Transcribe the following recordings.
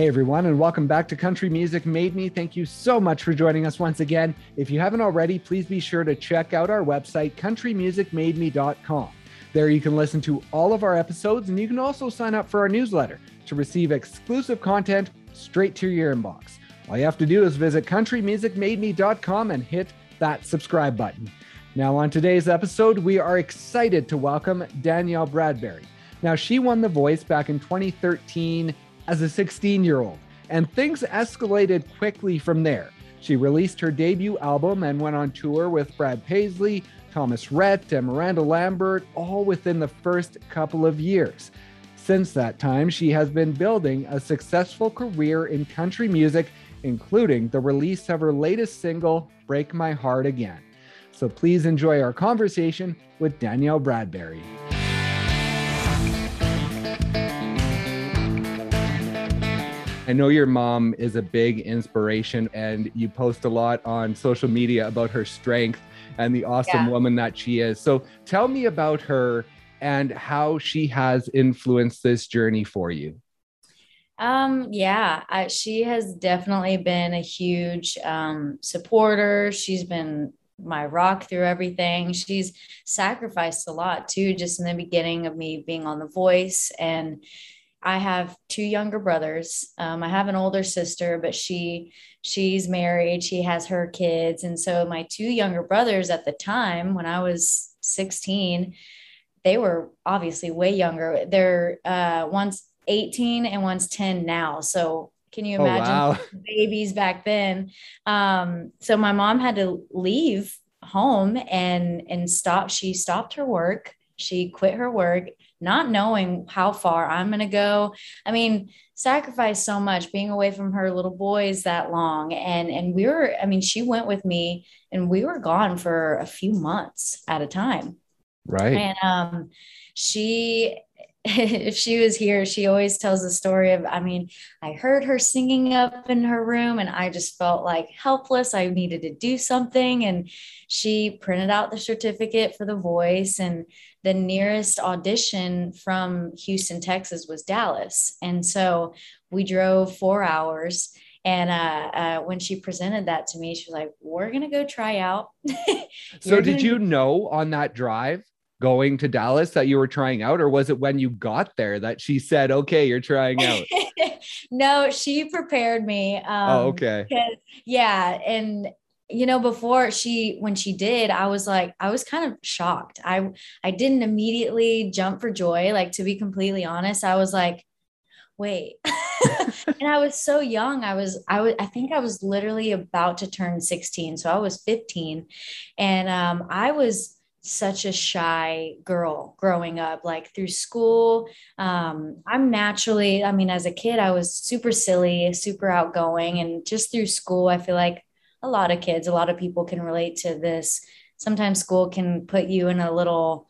Hey everyone, and welcome back to Country Music Made Me. Thank you so much for joining us once again. If you haven't already, please be sure to check out our website, countrymusicmademe.com. There you can listen to all of our episodes, and you can also sign up for our newsletter to receive exclusive content straight to your inbox. All you have to do is visit countrymusicmademe.com and hit that subscribe button. Now, on today's episode, we are excited to welcome Danielle Bradbery. Now, she won The Voice back in 2013 as a 16 year old, and things escalated quickly from there. She released her debut album and went on tour with Brad Paisley, Thomas Rhett, and Miranda Lambert, all within the first couple of years. Since that time, she has been building a successful career in country music, including the release of her latest single, Break My Heart Again. So please enjoy our conversation with Danielle Bradbery. I know your mom is a big inspiration, and you post a lot on social media about her strength and the awesome yeah. woman that she is. So tell me about her and how she has influenced this journey for you. Um, yeah, I, she has definitely been a huge um, supporter. She's been my rock through everything. She's sacrificed a lot too, just in the beginning of me being on The Voice. And I have two younger brothers. Um, I have an older sister, but she she's married. She has her kids, and so my two younger brothers at the time when I was 16, they were obviously way younger. They're uh, one's 18 and one's 10 now. So can you imagine oh, wow. babies back then? Um, so my mom had to leave home and and stop. She stopped her work. She quit her work not knowing how far I'm going to go. I mean, sacrificed so much being away from her little boys that long. And, and we were, I mean, she went with me and we were gone for a few months at a time. Right. And, um, she if she was here, she always tells the story of, I mean, I heard her singing up in her room and I just felt like helpless. I needed to do something. And she printed out the certificate for the voice. And the nearest audition from Houston, Texas was Dallas. And so we drove four hours. And uh, uh, when she presented that to me, she was like, We're going to go try out. so, did you know on that drive going to Dallas that you were trying out, or was it when you got there that she said, Okay, you're trying out? no, she prepared me. Um, oh, okay. Yeah. And you know before she when she did i was like i was kind of shocked i i didn't immediately jump for joy like to be completely honest i was like wait and i was so young i was i was i think i was literally about to turn 16 so i was 15 and um, i was such a shy girl growing up like through school um, i'm naturally i mean as a kid i was super silly super outgoing and just through school i feel like a lot of kids, a lot of people can relate to this. Sometimes school can put you in a little,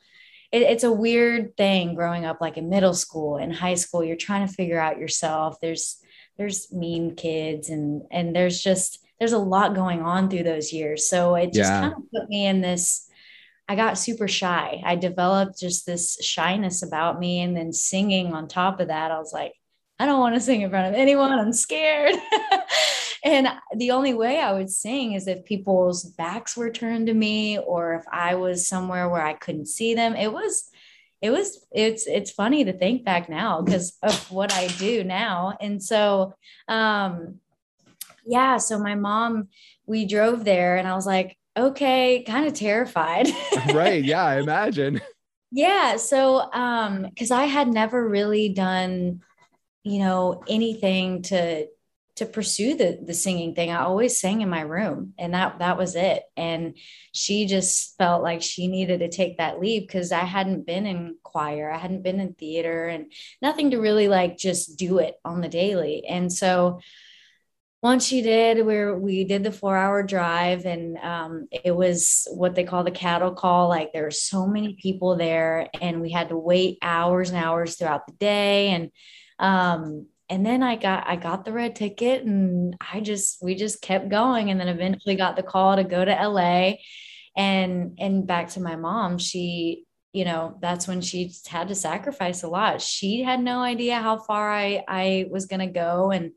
it, it's a weird thing growing up, like in middle school and high school. You're trying to figure out yourself. There's, there's mean kids and, and there's just, there's a lot going on through those years. So it just yeah. kind of put me in this, I got super shy. I developed just this shyness about me. And then singing on top of that, I was like, I don't want to sing in front of anyone. I'm scared. and the only way I would sing is if people's backs were turned to me or if I was somewhere where I couldn't see them. It was it was it's it's funny to think back now because of what I do now. And so um yeah, so my mom we drove there and I was like, okay, kind of terrified. right, yeah, I imagine. Yeah, so um cuz I had never really done you know anything to to pursue the the singing thing. I always sang in my room and that that was it. And she just felt like she needed to take that leap because I hadn't been in choir, I hadn't been in theater and nothing to really like just do it on the daily. And so once she did where we did the four hour drive and um, it was what they call the cattle call like there were so many people there and we had to wait hours and hours throughout the day and um, and then I got I got the red ticket and I just we just kept going and then eventually got the call to go to LA and and back to my mom she you know, that's when she had to sacrifice a lot. She had no idea how far I I was going to go and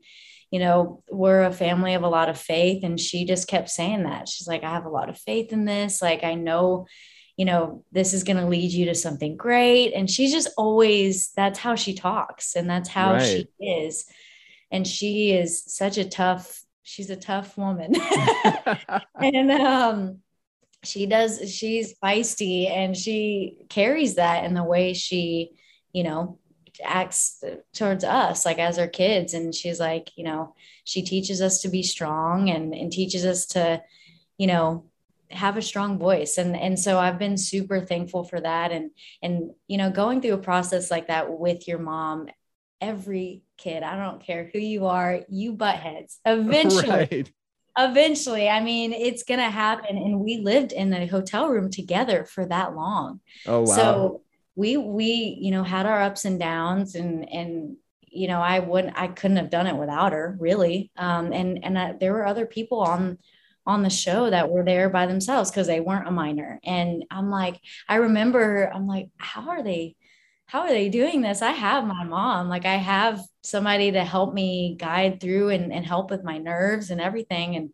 you know, we're a family of a lot of faith and she just kept saying that. She's like I have a lot of faith in this. Like I know you know, this is going to lead you to something great. And she's just always, that's how she talks and that's how right. she is. And she is such a tough, she's a tough woman. and um, she does, she's feisty and she carries that in the way she, you know, acts towards us like as her kids. And she's like, you know, she teaches us to be strong and, and teaches us to, you know, have a strong voice. And and so i've been super thankful for that. And and you know going through a process like that with your mom every kid i don't care who you are you butt heads. Eventually right. eventually i mean it's gonna happen. And we lived in a hotel room together for that long. Oh wow. So we we you know had our ups and downs and and you know i wouldn't i couldn't have done it without her really um and and I, there were other people on on the show that were there by themselves because they weren't a minor. And I'm like, I remember, I'm like, how are they? How are they doing this? I have my mom. Like, I have somebody to help me guide through and, and help with my nerves and everything. And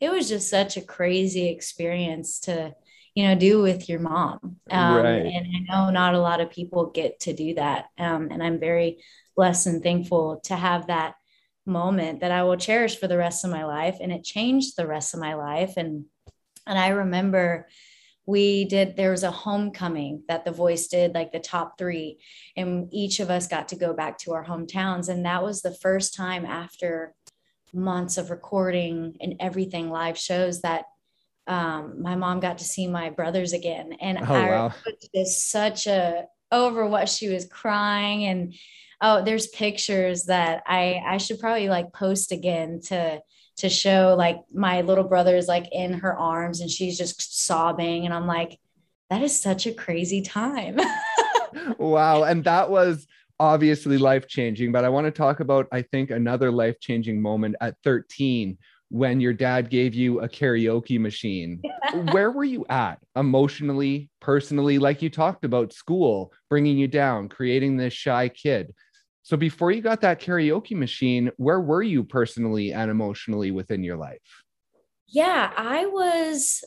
it was just such a crazy experience to, you know, do with your mom. Um, right. And I know not a lot of people get to do that. Um, and I'm very blessed and thankful to have that moment that I will cherish for the rest of my life. And it changed the rest of my life. And and I remember we did there was a homecoming that the voice did like the top three and each of us got to go back to our hometowns and that was the first time after months of recording and everything live shows that um, my mom got to see my brothers again. And oh, i wow. was such a over what she was crying. And oh there's pictures that i i should probably like post again to to show like my little brother is like in her arms and she's just sobbing. And i'm like that is such a crazy time. Wow. And that was obviously life changing but i want to talk about i think another life changing moment at 13 when your dad gave you a karaoke machine. Where were you at emotionally, personally? Like you talked about school bringing you down, creating this shy kid. So before you got that karaoke machine, where were you personally and emotionally within your life? Yeah, I was,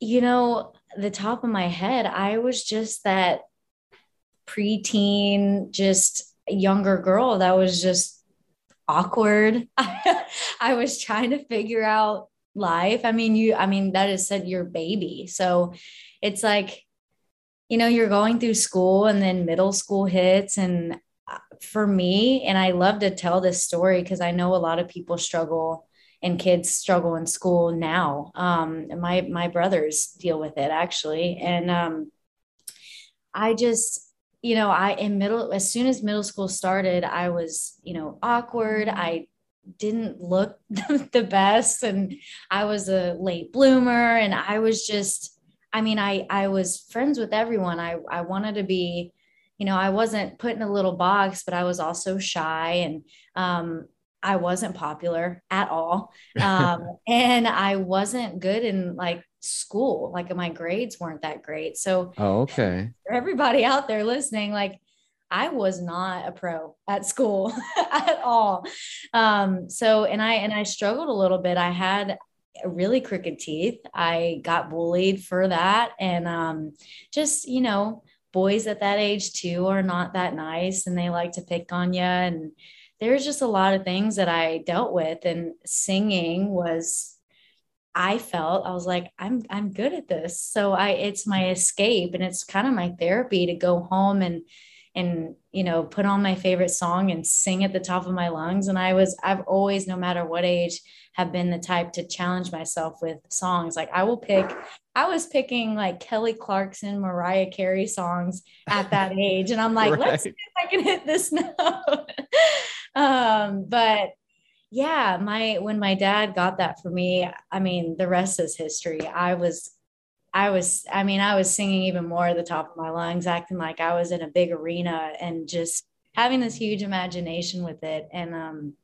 you know, the top of my head, I was just that preteen, just younger girl that was just awkward. I was trying to figure out life. I mean, you, I mean, that is said your baby. So it's like, you know, you're going through school and then middle school hits and for me, and I love to tell this story because I know a lot of people struggle and kids struggle in school now. Um, my my brothers deal with it actually, and um, I just you know I in middle as soon as middle school started, I was you know awkward. I didn't look the best, and I was a late bloomer, and I was just I mean I I was friends with everyone. I I wanted to be you know, I wasn't put in a little box, but I was also shy and um, I wasn't popular at all. Um, and I wasn't good in like school. Like my grades weren't that great. So, oh, okay. For everybody out there listening, like I was not a pro at school at all. Um, so, and I, and I struggled a little bit. I had really crooked teeth. I got bullied for that. And um, just, you know, boys at that age too are not that nice and they like to pick on you and there's just a lot of things that I dealt with and singing was I felt I was like I'm I'm good at this so I it's my escape and it's kind of my therapy to go home and and you know put on my favorite song and sing at the top of my lungs and I was I've always no matter what age have been the type to challenge myself with songs like I will pick I was picking like Kelly Clarkson, Mariah Carey songs at that age. And I'm like, right. let's see if I can hit this note. um, but yeah, my when my dad got that for me, I mean, the rest is history. I was I was, I mean, I was singing even more at the top of my lungs, acting like I was in a big arena and just having this huge imagination with it. And um,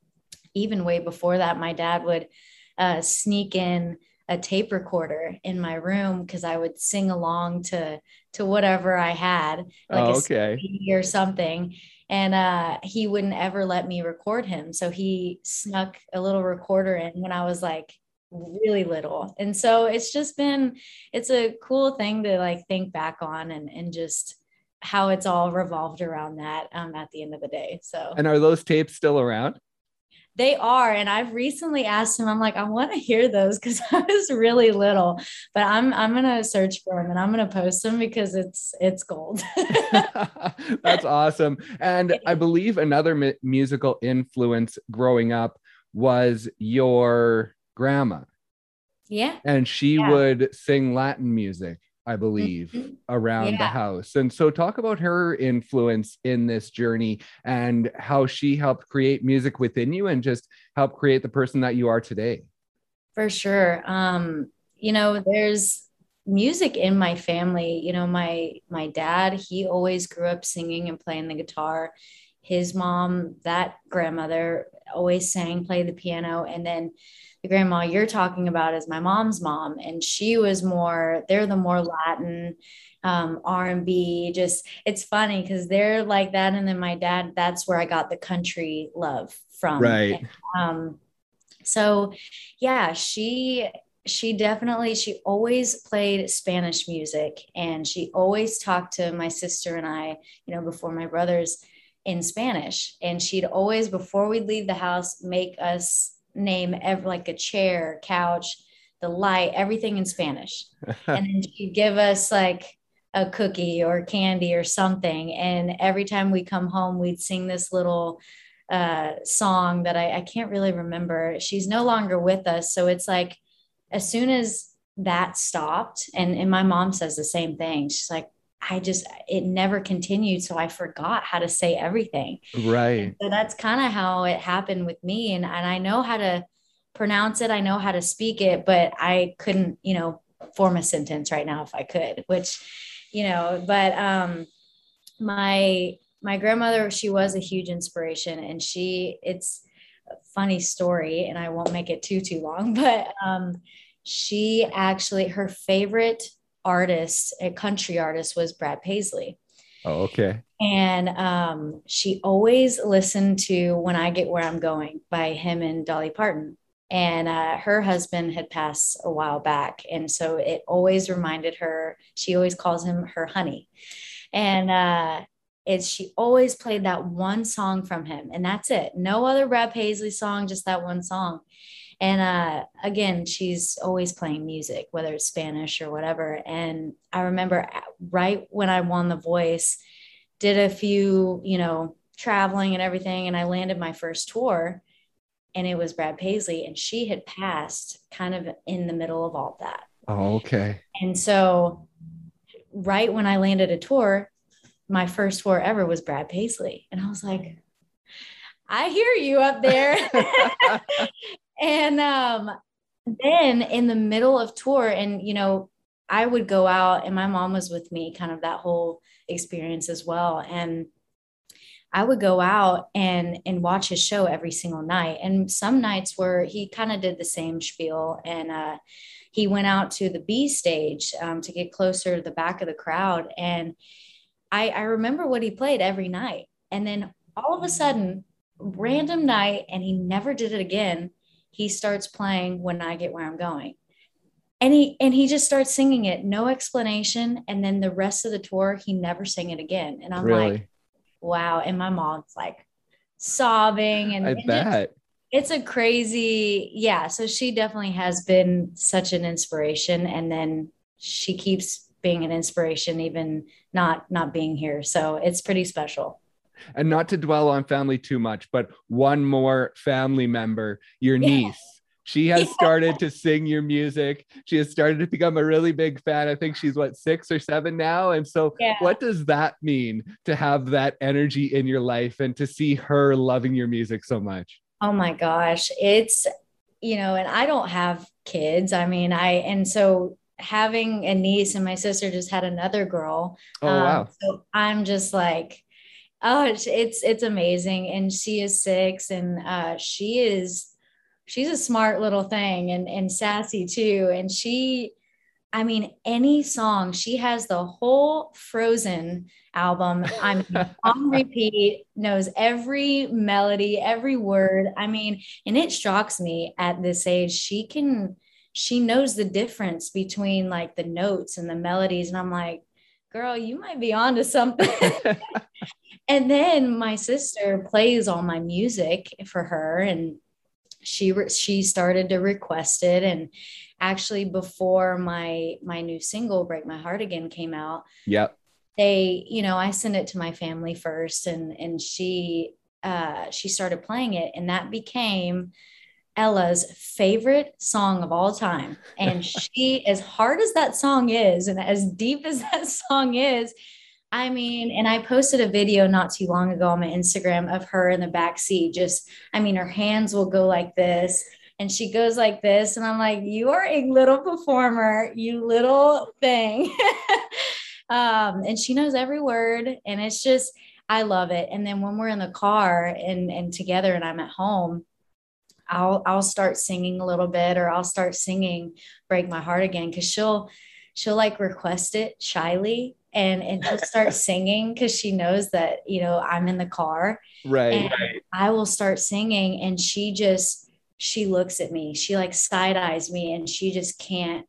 even way before that, my dad would uh, sneak in a tape recorder in my room because I would sing along to to whatever I had, like Oh, a okay. CD or something. And uh, he wouldn't ever let me record him. So he snuck a little recorder in when I was like really little. And so it's just been, it's a cool thing to like think back on and, and just how it's all revolved around that um, at the end of the day. So And are those tapes still around? they are. And I've recently asked him, I'm like, I want to hear those because I was really little, but I'm, I'm going to search for them and I'm going to post them because it's, it's gold. That's awesome. And I believe another mu- musical influence growing up was your grandma, yeah. and she Yeah. would sing Latin music, I believe, Mhm. around the house. And so, talk about her influence in this journey and how she helped create music within you and just help create the person that you are today. For sure. Um, you know, there's music in my family. You know, my my dad, he always grew up singing and playing the guitar. His mom, that grandmother, always sang, played the piano, and then the grandma you're talking about is my mom's mom, and she was more. They're the more Latin, um, R and B. Just it's funny because they're like that, and then my dad. That's where I got the country love from. Right. Um, so yeah, she she definitely she always played Spanish music and she always talked to my sister and I, you know, before my brothers in Spanish. And she'd always, before we'd leave the house, make us name every like a chair, couch, the light, everything in Spanish. and then she'd give us like a cookie or candy or something. And every time we come home, we'd sing this little uh, song that I, I can't really remember. She's no longer with us. So it's like, as soon as that stopped, and, and my mom says the same thing, she's like, I just, it never continued. So I forgot how to say everything. right. So that's kind of how it happened with me. And, and I know how to pronounce it, I know how to speak it, but I couldn't, you know, form a sentence right now if I could, which, you know, but um, my, my grandmother, she was a huge inspiration and she, it's a funny story and I won't make it too, too long, but um, she actually, her favorite artist, a country artist was Brad Paisley. Oh, okay. And um, she always listened to When I Get Where I'm Going by him and Dolly Parton. And uh, her husband had passed a while back. And so it always reminded her, she always calls him her honey. And uh, it's, she always played that one song from him. And that's it. No other Brad Paisley song, just that one song. And uh, again, she's always playing music, whether it's Spanish or whatever. And I remember right when I won The Voice, did a few, you know, traveling and everything, and I landed my first tour, and it was Brad Paisley, and she had passed kind of in the middle of all that. Oh, okay. And so, right when I landed a tour, my first tour ever was Brad Paisley, and I was like, I hear you up there. and um, then in the middle of tour, and you know, I would go out, and my mom was with me, kind of that whole experience as well. And I would go out and and watch his show every single night. And some nights where he kind of did the same spiel, and uh, he went out to the B stage um, to get closer to the back of the crowd. And I, I remember what he played every night. And then all of a sudden, random night, and he never did it again. He starts playing when I get where I'm going. And he and he just starts singing it, no explanation. And then the rest of the tour, he never sang it again. And I'm really? like, wow. And my mom's like sobbing and, I and just- it's a crazy yeah so she definitely has been such an inspiration and then she keeps being an inspiration even not not being here so it's pretty special and not to dwell on family too much, but one more family member, your Yeah. niece. She has Yeah. started to sing your music. She has started to become a really big fan. I think she's what, six or seven now. And so, Yeah. what does that mean to have that energy in your life and to see her loving your music so much? oh my gosh it's you know and i don't have kids i mean i and so having a niece and my sister just had another girl Oh, Um, wow. So I'm just like, oh, it's it's, it's amazing. And she is six, and uh, she is she's a smart little thing and and sassy too and she I mean, any song, she has the whole Frozen album. I'm on repeat, knows every melody, every word. I mean, and it shocks me at this age. She can, she knows the difference between like the notes and the melodies. And I'm like, girl, you might be onto something. and then my sister plays all my music for her and she she started to request it and actually before my my new single break my heart again came out yep they you know i sent it to my family first and and she uh she started playing it and that became Ella's favorite song of all time. And she, as hard as that song is, and as deep as that song is, I mean, and I posted a video not too long ago on my Instagram of her in the back seat. Just, I mean, her hands will go like this and she goes like this. And I'm like, you are a little performer, you little thing. um, and she knows every word. And it's just, I love it. And then when we're in the car and, and together and I'm at home, I'll, I'll start singing a little bit or I'll start singing break my heart again. Cause she'll, she'll like request it shyly and and she'll start singing because she knows that you know I'm in the car. Right. right. I will start singing, and she just she looks at me. She like side eyes me, and she just can't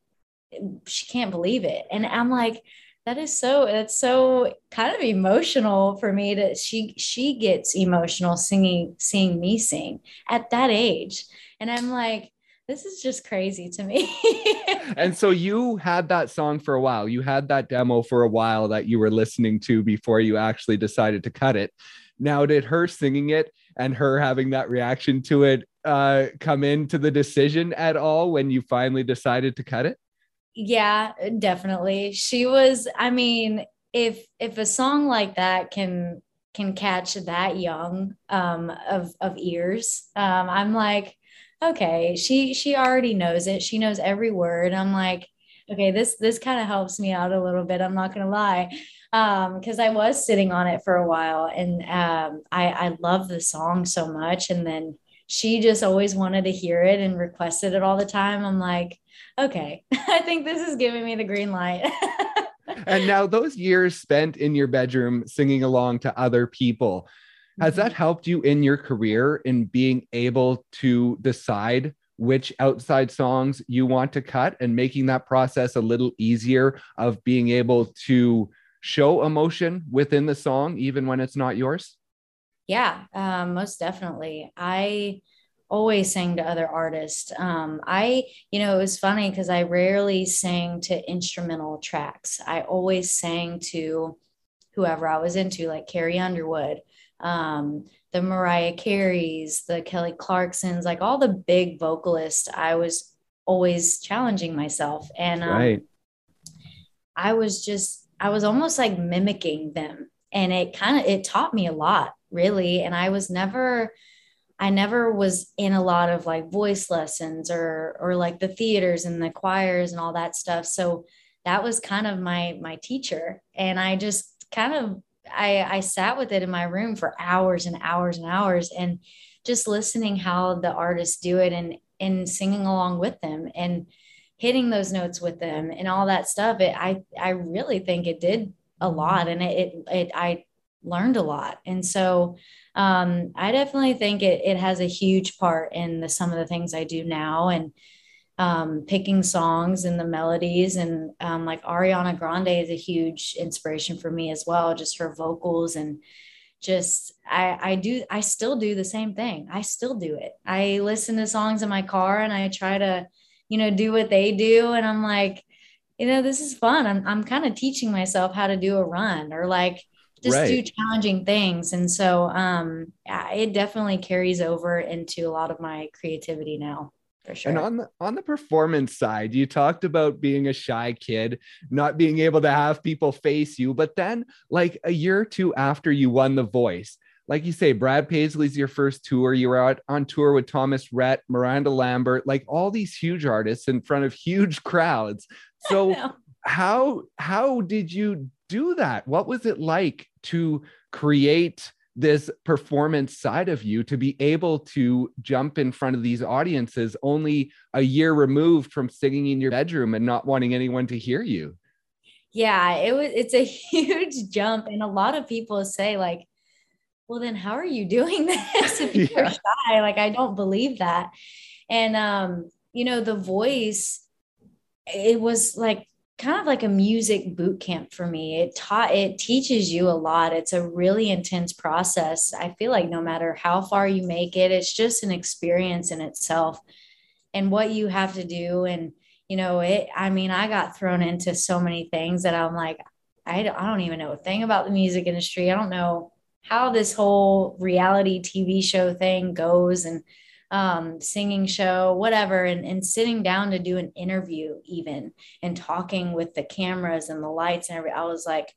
she can't believe it. And I'm like, that is so that's so kind of emotional for me that she she gets emotional singing seeing me sing at that age. And I'm like, this is just crazy to me. and so you had that song for a while. You had that demo for a while that you were listening to before you actually decided to cut it. Now, did her singing it and her having that reaction to it uh, come into the decision at all when you finally decided to cut it? Yeah, definitely. She was, I mean, if if a song like that can can catch that young um of of ears, um, I'm like, okay, she she already knows it. She knows every word. I'm like, okay, this this kind of helps me out a little bit. I'm not gonna lie. Um, because I was sitting on it for a while and um I, I love the song so much. And then she just always wanted to hear it and requested it all the time. I'm like, okay, I think this is giving me the green light. and now those years spent in your bedroom singing along to other people has that mm-hmm. helped you in your career in being able to decide which outside songs you want to cut and making that process a little easier of being able to show emotion within the song, even when it's not yours? Yeah, um, most definitely. I always sang to other artists. Um, I, you know, it was funny because I rarely sang to instrumental tracks. I always sang to whoever I was into, like Carrie Underwood um, the Mariah Careys, the Kelly Clarksons, like all the big vocalists, I was always challenging myself. And um, right. I was just, I was almost like mimicking them. And it kind of, it taught me a lot, really. And I was never, I never was in a lot of like voice lessons or, or like the theaters and the choirs and all that stuff. So that was kind of my, my teacher. And I just kind of I, I sat with it in my room for hours and hours and hours and just listening how the artists do it and and singing along with them and hitting those notes with them and all that stuff it i i really think it did a lot and it it, it i learned a lot and so um, i definitely think it, it has a huge part in the some of the things i do now and um, picking songs and the melodies. And um, like Ariana Grande is a huge inspiration for me as well, just her vocals and just I, I do I still do the same thing. I still do it. I listen to songs in my car and I try to, you know, do what they do. And I'm like, you know, this is fun. I'm I'm kind of teaching myself how to do a run or like just right. do challenging things. And so um yeah, it definitely carries over into a lot of my creativity now for sure. And on the on the performance side, you talked about being a shy kid, not being able to have people face you, but then like a year or two after you won the voice, like you say, Brad Paisley's your first tour. You were out on tour with Thomas Rhett, Miranda Lambert, like all these huge artists in front of huge crowds. So how how did you do that? What was it like to create this performance side of you to be able to jump in front of these audiences only a year removed from singing in your bedroom and not wanting anyone to hear you yeah it was it's a huge jump and a lot of people say like well then how are you doing this if you're yeah. shy like i don't believe that and um you know the voice it was like kind of like a music boot camp for me. It taught it teaches you a lot. It's a really intense process. I feel like no matter how far you make it, it's just an experience in itself and what you have to do and you know it I mean I got thrown into so many things that I'm like I don't, I don't even know a thing about the music industry. I don't know how this whole reality TV show thing goes and um, singing show, whatever, and, and sitting down to do an interview, even and talking with the cameras and the lights and everything. I was like,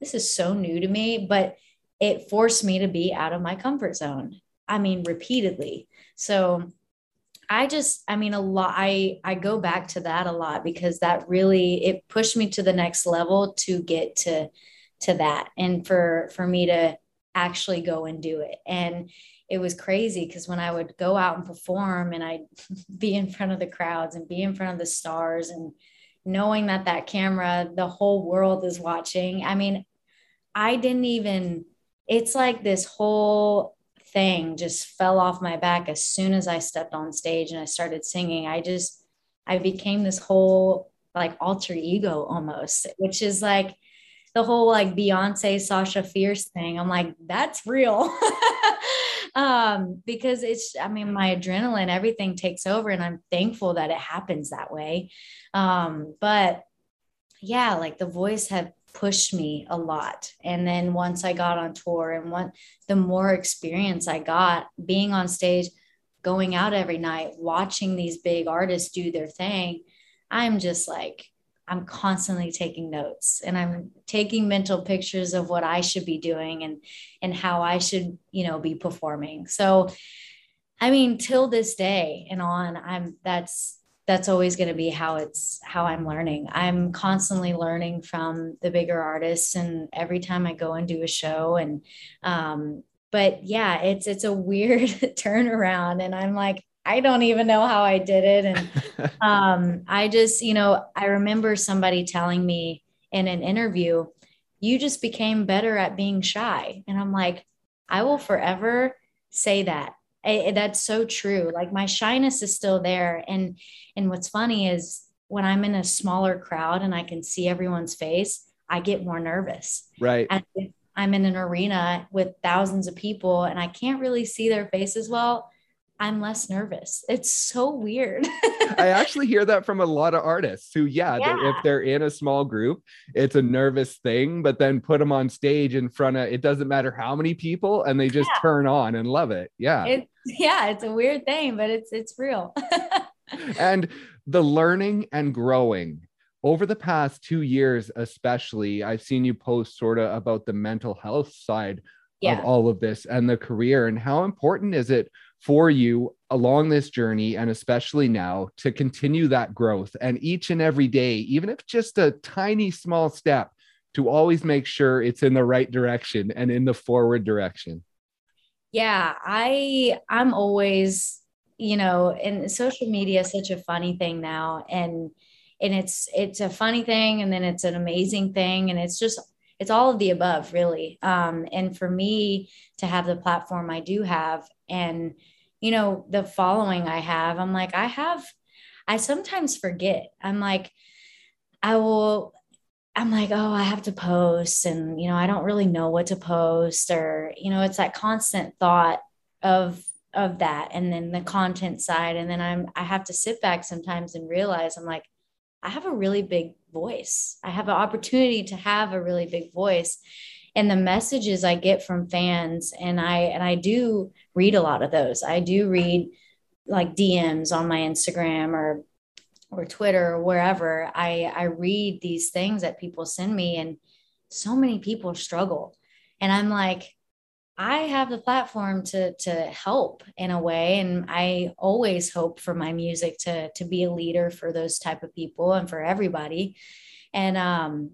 this is so new to me, but it forced me to be out of my comfort zone. I mean, repeatedly. So I just, I mean, a lot, I, I go back to that a lot because that really, it pushed me to the next level to get to, to that. And for, for me to actually go and do it. And it was crazy because when I would go out and perform and I'd be in front of the crowds and be in front of the stars and knowing that that camera, the whole world is watching. I mean, I didn't even, it's like this whole thing just fell off my back as soon as I stepped on stage and I started singing. I just, I became this whole like alter ego almost, which is like, the whole like Beyonce Sasha Fierce thing. I'm like, that's real. um, because it's, I mean, my adrenaline, everything takes over, and I'm thankful that it happens that way. Um, but yeah, like the voice had pushed me a lot. And then once I got on tour and what the more experience I got being on stage, going out every night, watching these big artists do their thing, I'm just like, I'm constantly taking notes and I'm taking mental pictures of what I should be doing and and how I should, you know, be performing. So I mean, till this day and on, I'm that's that's always going to be how it's how I'm learning. I'm constantly learning from the bigger artists and every time I go and do a show and um but yeah, it's it's a weird turnaround and I'm like I don't even know how I did it. And um, I just, you know, I remember somebody telling me in an interview, you just became better at being shy. And I'm like, I will forever say that. I, that's so true. Like my shyness is still there. And and what's funny is when I'm in a smaller crowd and I can see everyone's face, I get more nervous. Right. And I'm in an arena with thousands of people and I can't really see their faces well. I'm less nervous. It's so weird. I actually hear that from a lot of artists who, yeah, yeah. They're, if they're in a small group, it's a nervous thing, but then put them on stage in front of it doesn't matter how many people and they just yeah. turn on and love it. Yeah. It, yeah, it's a weird thing, but it's it's real. and the learning and growing over the past two years, especially, I've seen you post sort of about the mental health side yeah. of all of this and the career and how important is it for you along this journey and especially now to continue that growth and each and every day even if just a tiny small step to always make sure it's in the right direction and in the forward direction. Yeah i i'm always you know and social media is such a funny thing now and and it's it's a funny thing and then it's an amazing thing and it's just it's all of the above really. Um, and for me to have the platform i do have and you know, the following I have, I'm like, I have, I sometimes forget. I'm like, I will, I'm like, oh, I have to post and, you know, I don't really know what to post or, you know, it's that constant thought of, of that. And then the content side. And then I'm, I have to sit back sometimes and realize I'm like, I have a really big voice. I have an opportunity to have a really big voice and the messages I get from fans and I and I do read a lot of those. I do read like DMs on my Instagram or or Twitter or wherever. I I read these things that people send me and so many people struggle. And I'm like I have the platform to to help in a way and I always hope for my music to to be a leader for those type of people and for everybody. And um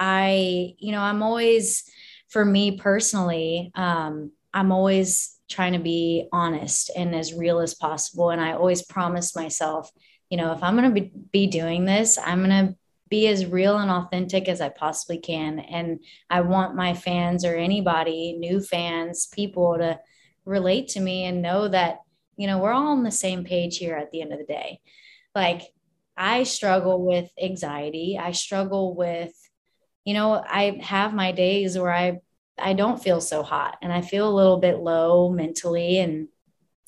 I you know I'm always for me personally, um, I'm always trying to be honest and as real as possible. And I always promise myself, you know, if I'm going to be, be doing this, I'm going to be as real and authentic as I possibly can. And I want my fans or anybody, new fans, people to relate to me and know that, you know, we're all on the same page here at the end of the day. Like, I struggle with anxiety. I struggle with, you know, I have my days where I I don't feel so hot and I feel a little bit low mentally and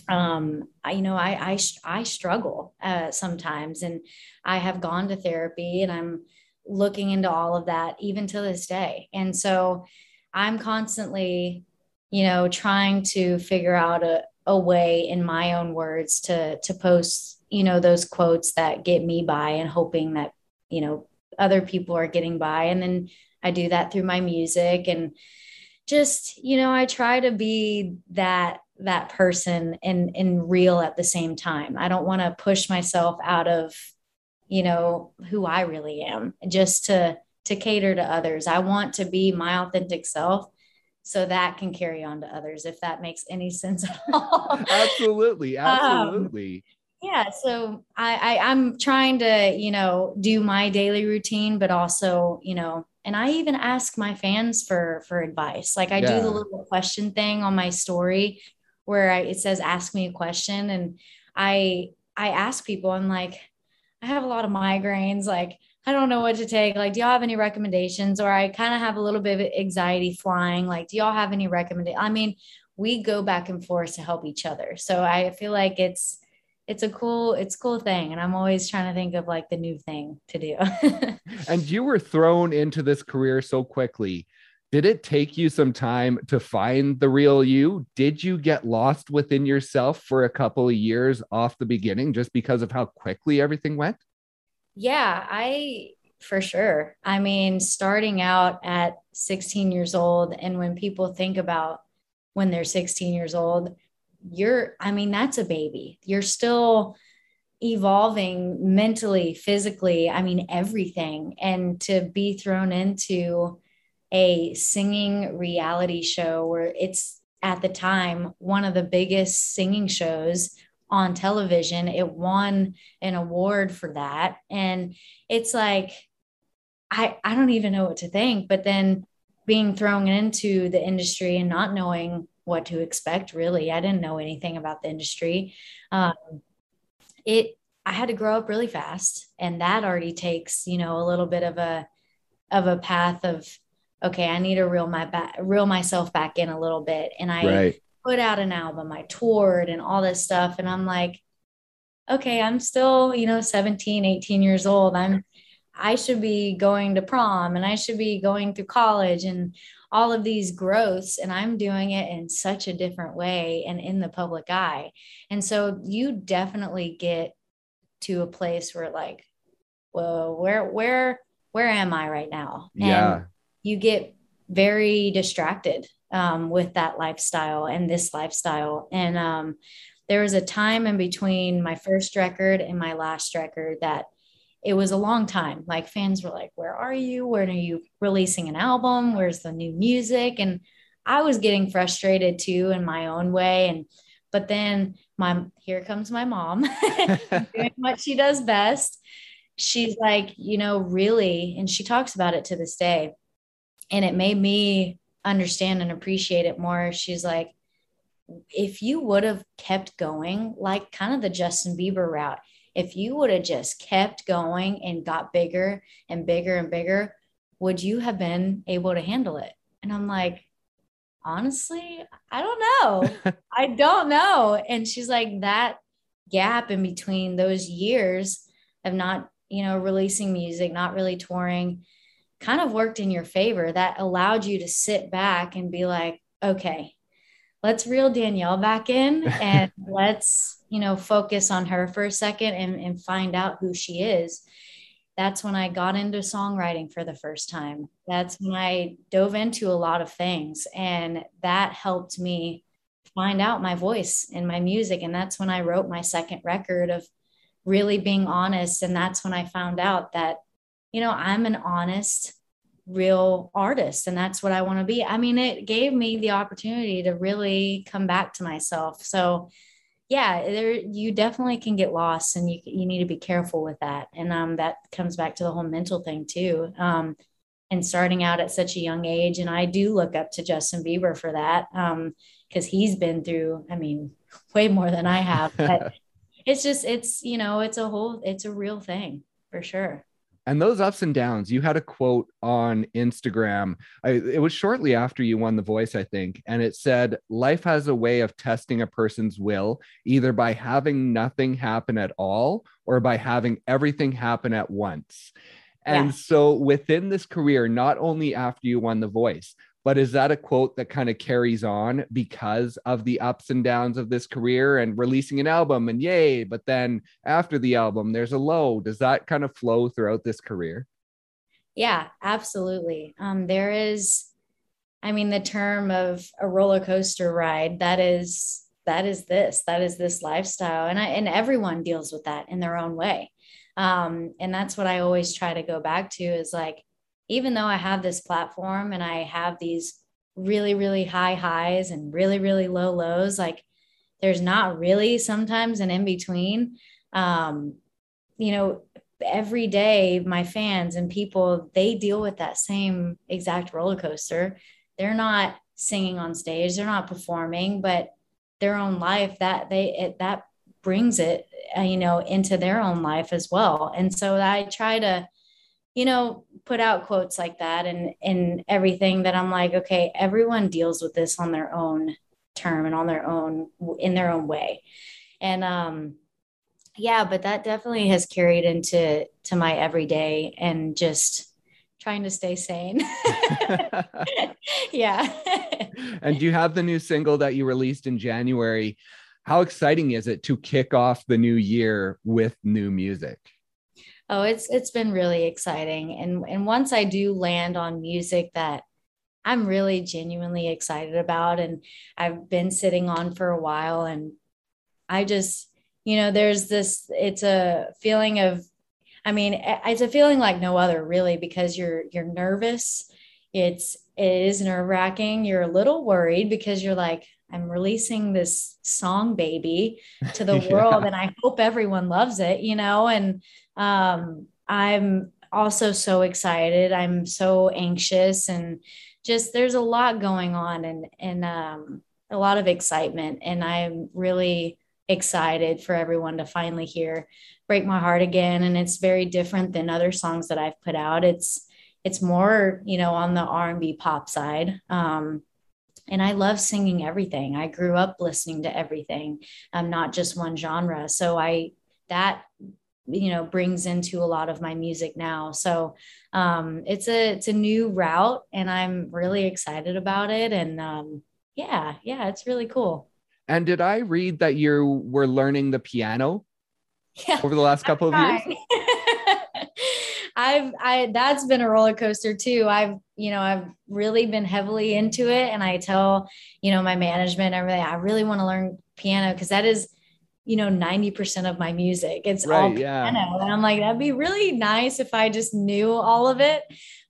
um I, you know I I I struggle uh, sometimes and I have gone to therapy and I'm looking into all of that even to this day. And so I'm constantly you know trying to figure out a, a way in my own words to to post you know those quotes that get me by and hoping that you know other people are getting by. And then I do that through my music and just you know i try to be that that person and and real at the same time. I don't want to push myself out of you know who i really am just to to cater to others. I want to be my authentic self so that can carry on to others if that makes any sense at all. Absolutely absolutely. um, yeah so I, I i'm trying to you know do my daily routine but also you know and i even ask my fans for for advice. Like i yeah. do the little question thing on my story where I, it says ask me a question and i i ask people i'm like i have a lot of migraines like i don't know what to take like do y'all have any recommendations? Or i kind of have a little bit of anxiety flying like do y'all have any recommendations i mean we go back and forth to help each other. So i feel like it's it's a cool it's a cool thing and i'm always trying to think of like the new thing to do. And you were thrown into this career so quickly. Did it take you some time to find the real you? Did you get lost within yourself for a couple of years off the beginning just because of how quickly everything went? Yeah i for sure. I mean starting out at 16 years old and when people think about when they're 16 years old you're i mean that's a baby. You're still evolving mentally physically i mean everything. And to be thrown into a singing reality show where it's at the time one of the biggest singing shows on television it won an award for that. And it's like i i don't even know what to think. But then being thrown into the industry and not knowing what to expect really. I didn't know anything about the industry. Um, it i had to grow up really fast and that already takes you know a little bit of a of a path of okay i need to reel my back reel myself back in a little bit. And i right. put out an album i toured and all this stuff and i'm like okay i'm still you know 17 18 years old. I'm i should be going to prom and i should be going through college and all of these growths and I'm doing it in such a different way and in the public eye. And so you definitely get to a place where like, well, where where where am I right now? And yeah. you get very distracted um, with that lifestyle and this lifestyle. And um, there was a time in between my first record and my last record that it was a long time. Like fans were like, Where are you? When are you releasing an album? Where's the new music? And I was getting frustrated too in my own way. And but then my here comes my mom doing what she does best. She's like, you know, really, and she talks about it to this day. And it made me understand and appreciate it more. She's like, if you would have kept going, like kind of the Justin Bieber route, if you would have just kept going and got bigger and bigger and bigger, would you have been able to handle it? And I'm like, honestly, I don't know. I don't know. And she's like, that gap in between those years of not, you know, releasing music, not really touring, kind of worked in your favor. That allowed you to sit back and be like, okay, let's reel Danielle back in and let's you know, focus on her for a second and, and find out who she is. That's when I got into songwriting for the first time. That's when I dove into a lot of things. And that helped me find out my voice and my music. And that's when I wrote my second record of really being honest. And that's when I found out that, you know, I'm an honest real artist and that's what I want to be. I mean, it gave me the opportunity to really come back to myself. So yeah, there you definitely can get lost and you you need to be careful with that. And um that comes back to the whole mental thing too. Um and starting out at such a young age and I do look up to Justin Bieber for that. Um because he's been through, I mean, way more than I have, but it's just it's, you know, it's a whole it's a real thing for sure and those ups and downs you had a quote on instagram I, it was shortly after you won the voice i think and it said life has a way of testing a person's will either by having nothing happen at all or by having everything happen at once and yeah. so within this career not only after you won the voice but is that a quote that kind of carries on because of the ups and downs of this career and releasing an album and yay but then after the album there's a low. Does that kind of flow throughout this career? Yeah absolutely. Um, there is i mean the term of a roller coaster ride that is that is this that is this lifestyle. And I, and everyone deals with that in their own way. Um, and that's what i always try to go back to is like even though I have this platform and I have these really, really high highs and really, really low lows, like there's not really sometimes an in between. Um, you know, every day, my fans and people, they deal with that same exact roller coaster. They're not singing on stage, they're not performing, but their own life that they, it, that brings it, uh, you know, into their own life as well. And so I try to, you know, put out quotes like that and and everything that I'm like, okay, everyone deals with this on their own term and on their own in their own way. And um yeah, but that definitely has carried into to my everyday and just trying to stay sane. yeah. and you have the new single that you released in January. How exciting is it to kick off the new year with new music? Oh it's it's been really exciting. And and once i do land on music that i'm really genuinely excited about and i've been sitting on for a while and i just you know there's this it's a feeling of i mean it's a feeling like no other really because you're you're nervous. It's it is nerve wracking you're a little worried because you're like i'm releasing this song baby to the yeah. world and i hope everyone loves it you know and um, I'm also so excited. I'm so anxious and just there's a lot going on and and um, a lot of excitement. And I'm really excited for everyone to finally hear "Break My Heart" again. And it's very different than other songs that I've put out. It's it's more you know on the R&B pop side. Um, and I love singing everything. I grew up listening to everything, um, not just one genre. So I that you know brings into a lot of my music now so um it's a it's a new route and i'm really excited about it and um yeah yeah it's really cool and did i read that you were learning the piano yeah, over the last couple of years I've I that's been a roller coaster too. I've you know I've really been heavily into it, and I tell you know my management everything. I really want to learn piano because that is you know 90% of my music. It's right, all piano. Yeah. and i'm like that'd be really nice if i just knew all of it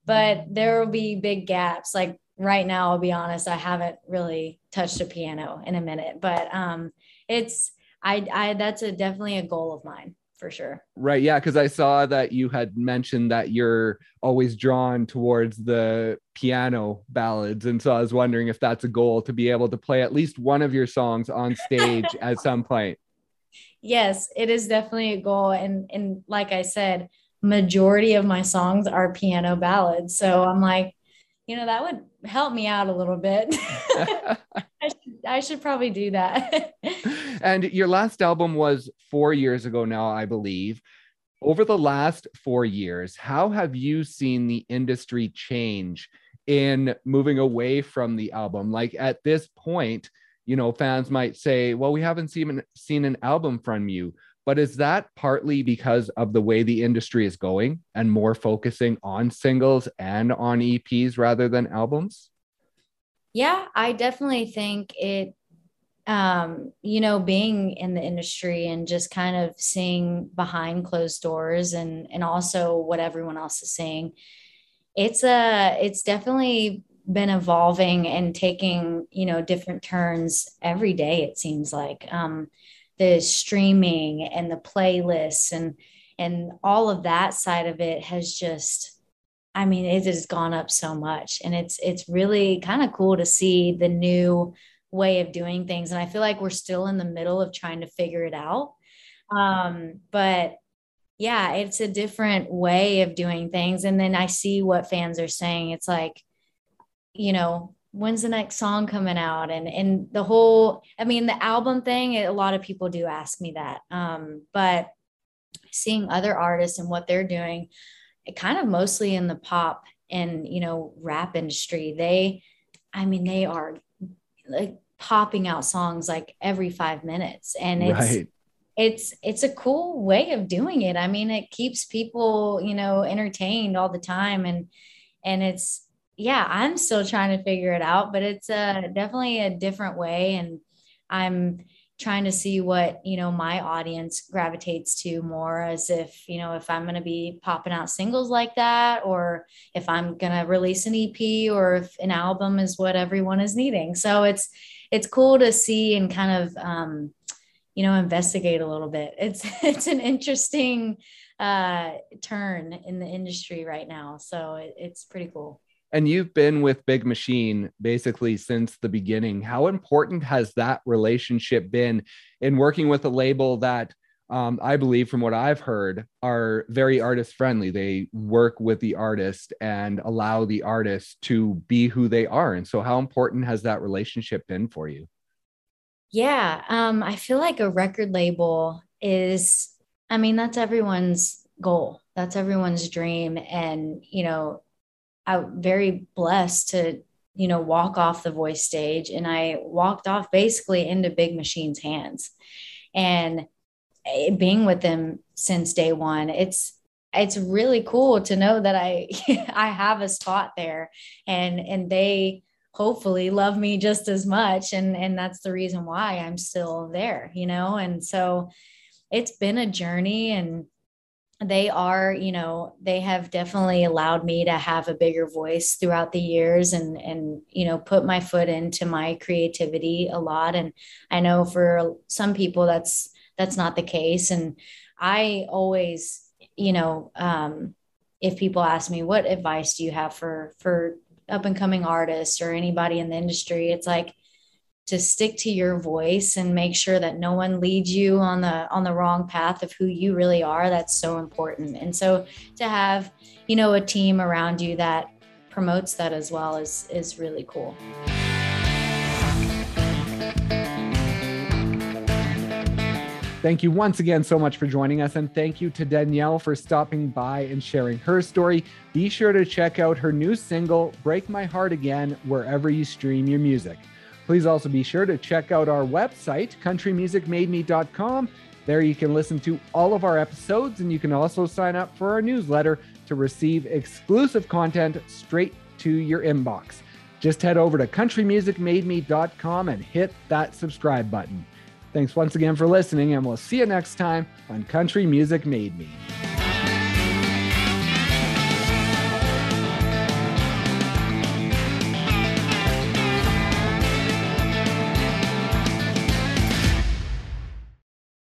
but there will be big gaps. Like right now i'll be honest i haven't really touched a piano in a minute but um it's i i that's a definitely a goal of mine for sure. Right yeah because i saw that you had mentioned that you're always drawn towards the piano ballads and so i was wondering if that's a goal to be able to play at least one of your songs on stage at some point yes, it is definitely a goal. And and like I said, majority of my songs are piano ballads. So I'm like, you know, that would help me out a little bit. I, should, I should probably do that. and your last album was four years ago now, I believe. Over the last four years, how have you seen the industry change in moving away from the album? Like at this point, you know, fans might say, well, we haven't seen, seen an album from you. But is that partly because of the way the industry is going and more focusing on singles and on EPs rather than albums? Yeah, I definitely think it, um, you know, being in the industry and just kind of seeing behind closed doors and, and also what everyone else is saying, it's a it's definitely been evolving and taking you know different turns every day it seems like um the streaming and the playlists and and all of that side of it has just i mean it has gone up so much. And it's it's really kind of cool to see the new way of doing things. And i feel like we're still in the middle of trying to figure it out. Um but yeah it's a different way of doing things. And then i see what fans are saying. It's like you know when's the next song coming out? And and the whole i mean the album thing a lot of people do ask me that. Um but seeing other artists and what they're doing it kind of mostly in the pop and you know rap industry. They i mean they are like popping out songs like every 5 minutes. And it's right. it's it's a cool way of doing it. I mean it keeps people you know entertained all the time. And and it's yeah, I'm still trying to figure it out, but it's a definitely a different way. And I'm trying to see what, you know, my audience gravitates to more as if, you know, if I'm going to be popping out singles like that, or if I'm going to release an EP or if an album is what everyone is needing. So it's, it's cool to see and kind of, um, you know, investigate a little bit. It's, it's an interesting, uh, turn in the industry right now. So it, it's pretty cool and you've been with Big Machine basically since the beginning. How important has that relationship been in working with a label that um, I believe, from what I've heard, are very artist friendly. They work with the artist and allow the artist to be who they are. And so, how important has that relationship been for you? Yeah, um, I feel like a record label is, I mean, that's everyone's goal. That's everyone's dream. And, you know, I'm very blessed to, you know, walk off the voice stage. And I walked off basically into Big Machine's hands. And eh, being with them since day one, it's it's really cool to know that I I have a spot there and and they hopefully love me just as much and and that's the reason why I'm still there, you know? And so it's been a journey and they are you know they have definitely allowed me to have a bigger voice throughout the years and and you know put my foot into my creativity a lot. And i know for some people that's that's not the case. And i always you know um, if people ask me what advice do you have for for up and coming artists or anybody in the industry? It's like to stick to your voice and make sure that no one leads you on the on the wrong path of who you really are that's so important and so to have you know a team around you that promotes that as well is is really cool Thank you once again so much for joining us. And thank you to Danielle for stopping by and sharing her story. Be sure to check out her new single, Break My Heart Again, wherever you stream your music. Please also be sure to check out our website, countrymusicmademe.com. There you can listen to all of our episodes, and you can also sign up for our newsletter to receive exclusive content straight to your inbox. Just head over to countrymusicmademe.com and hit that subscribe button. Thanks once again for listening, and we'll see you next time on Country Music Made Me.